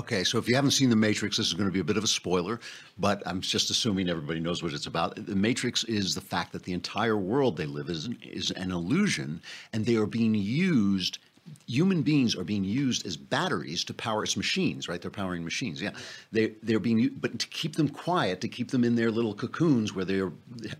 Okay, so if you haven't seen The Matrix, this is going to be a bit of a spoiler, but I'm just assuming everybody knows what it's about. The Matrix is the fact that the entire world they live is, is an illusion, and they are being used. Human beings are being used as batteries to power its machines, right? They're powering machines. Yeah, they they're being, but to keep them quiet, to keep them in their little cocoons where they're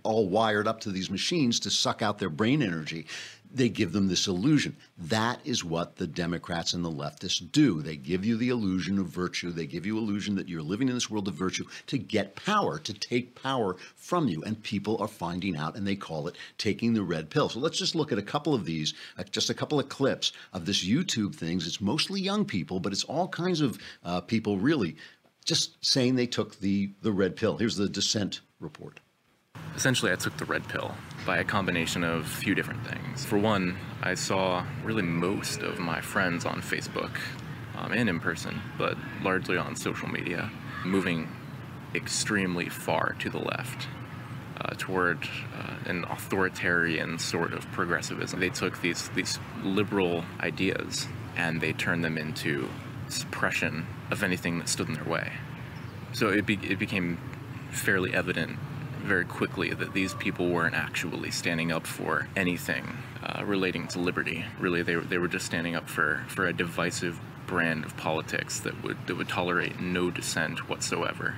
all wired up to these machines to suck out their brain energy. They give them this illusion. That is what the Democrats and the leftists do. They give you the illusion of virtue. They give you illusion that you're living in this world of virtue to get power, to take power from you. And people are finding out, and they call it taking the red pill. So let's just look at a couple of these, uh, just a couple of clips of this YouTube things. It's mostly young people, but it's all kinds of uh, people really just saying they took the the red pill. Here's the dissent report. Essentially, I took the red pill by a combination of a few different things. For one, I saw really most of my friends on Facebook um, and in person, but largely on social media, moving extremely far to the left. Uh, toward uh, an authoritarian sort of progressivism. They took these these liberal ideas and they turned them into suppression of anything that stood in their way. So it, be, it became fairly evident very quickly that these people weren't actually standing up for anything uh, relating to liberty. Really, they, they were just standing up for, for a divisive brand of politics that would, that would tolerate no dissent whatsoever.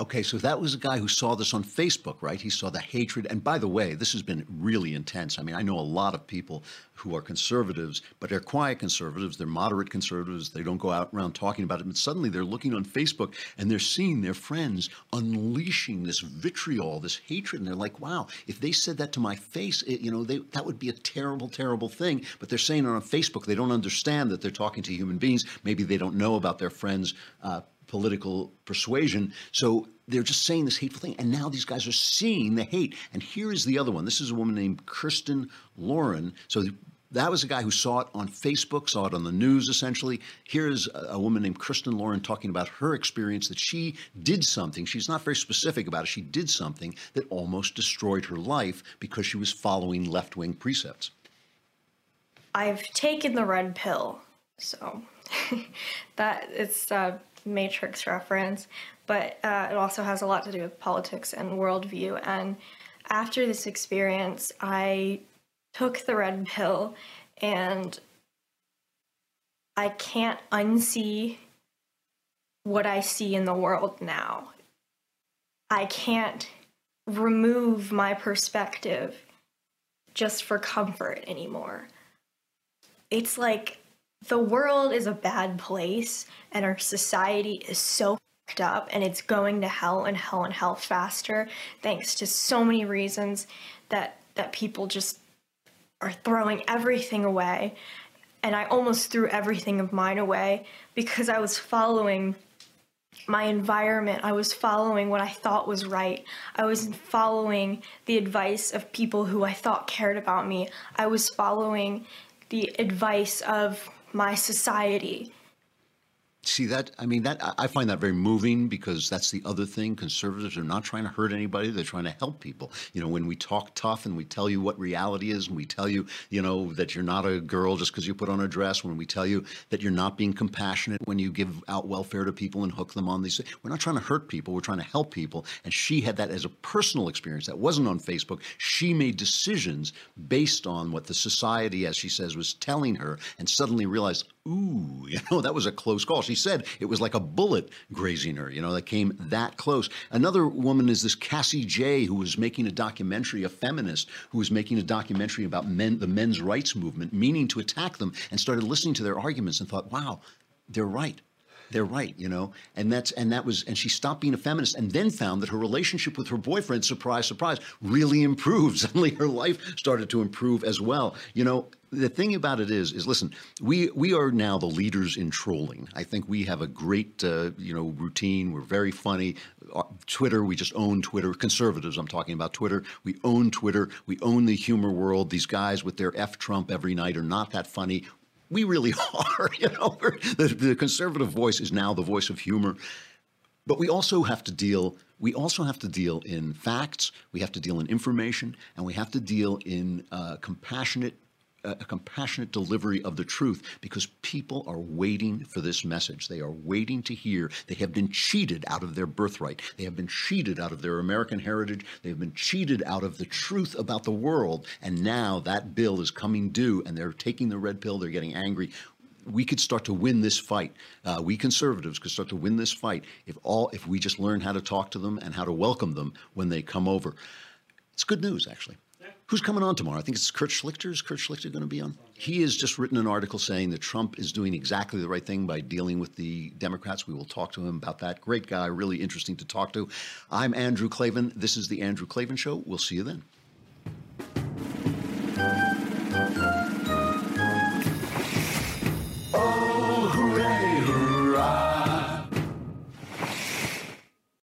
Okay, so that was a guy who saw this on Facebook, right? He saw the hatred. And by the way, this has been really intense. I mean, I know a lot of people who are conservatives, but they're quiet conservatives. They're moderate conservatives. They don't go out around talking about it. But suddenly they're looking on Facebook and they're seeing their friends unleashing this vitriol, this hatred. And they're like, wow, if they said that to my face, it, you know, they, that would be a terrible, terrible thing. But they're saying it on Facebook. They don't understand that they're talking to human beings. Maybe they don't know about their friends' uh, political persuasion. So they're just saying this hateful thing. And now these guys are seeing the hate. And here is the other one. This is a woman named Kirsten Lauren. So that was a guy who saw it on Facebook, saw it on the news essentially. Here is a woman named Kristen Lauren talking about her experience that she did something. She's not very specific about it. She did something that almost destroyed her life because she was following left wing precepts. I've taken the red pill. So that it's a Matrix reference, but uh, it also has a lot to do with politics and worldview. And after this experience, I took the red pill and I can't unsee what I see in the world now. I can't remove my perspective just for comfort anymore. It's like the world is a bad place and our society is so fucked up and it's going to hell and hell and hell faster thanks to so many reasons that that people just are throwing everything away and I almost threw everything of mine away because I was following my environment. I was following what I thought was right. I was following the advice of people who I thought cared about me. I was following the advice of my society See that? I mean, that I find that very moving because that's the other thing. Conservatives are not trying to hurt anybody; they're trying to help people. You know, when we talk tough and we tell you what reality is, and we tell you, you know, that you're not a girl just because you put on a dress. When we tell you that you're not being compassionate when you give out welfare to people and hook them on these, we're not trying to hurt people. We're trying to help people. And she had that as a personal experience. That wasn't on Facebook. She made decisions based on what the society, as she says, was telling her, and suddenly realized, ooh, you know, that was a close call. She said it was like a bullet grazing her, you know, that came that close. Another woman is this Cassie Jaye, who was making a documentary, a feminist, who was making a documentary about men, the men's rights movement, meaning to attack them, and started listening to their arguments and thought, wow, they're right they're right, you know, and that's and that was and she stopped being a feminist and then found that her relationship with her boyfriend, surprise, surprise, really improved. Suddenly, her life started to improve as well. You know, the thing about it is, is listen, we we are now the leaders in trolling. I think we have a great, uh, you know, routine. We're very funny. Uh, Twitter, we just own Twitter. Conservatives, I'm talking about Twitter. We own Twitter. We own the humor world. These guys with their F Trump every night are not that funny we really are. You know, the, the conservative voice is now the voice of humor. But we also have to deal. We also have to deal in facts. We have to deal in information, and we have to deal in uh, compassionate a compassionate delivery of the truth because people are waiting for this message. They are waiting to hear. They have been cheated out of their birthright. They have been cheated out of their American heritage. They have been cheated out of the truth about the world. And now that bill is coming due and they're taking the red pill. They're getting angry. We could start to win this fight. Uh, we conservatives could start to win this fight if all if we just learn how to talk to them and how to welcome them when they come over. It's good news, actually. Who's coming on tomorrow? I think it's Kurt Schlichter. Is Kurt Schlichter going to be on? He has just written an article saying that Trump is doing exactly the right thing by dealing with the Democrats. We will talk to him about that. Great guy, really interesting to talk to. I'm Andrew Klavan. This is The Andrew Klavan Show. We'll see you then.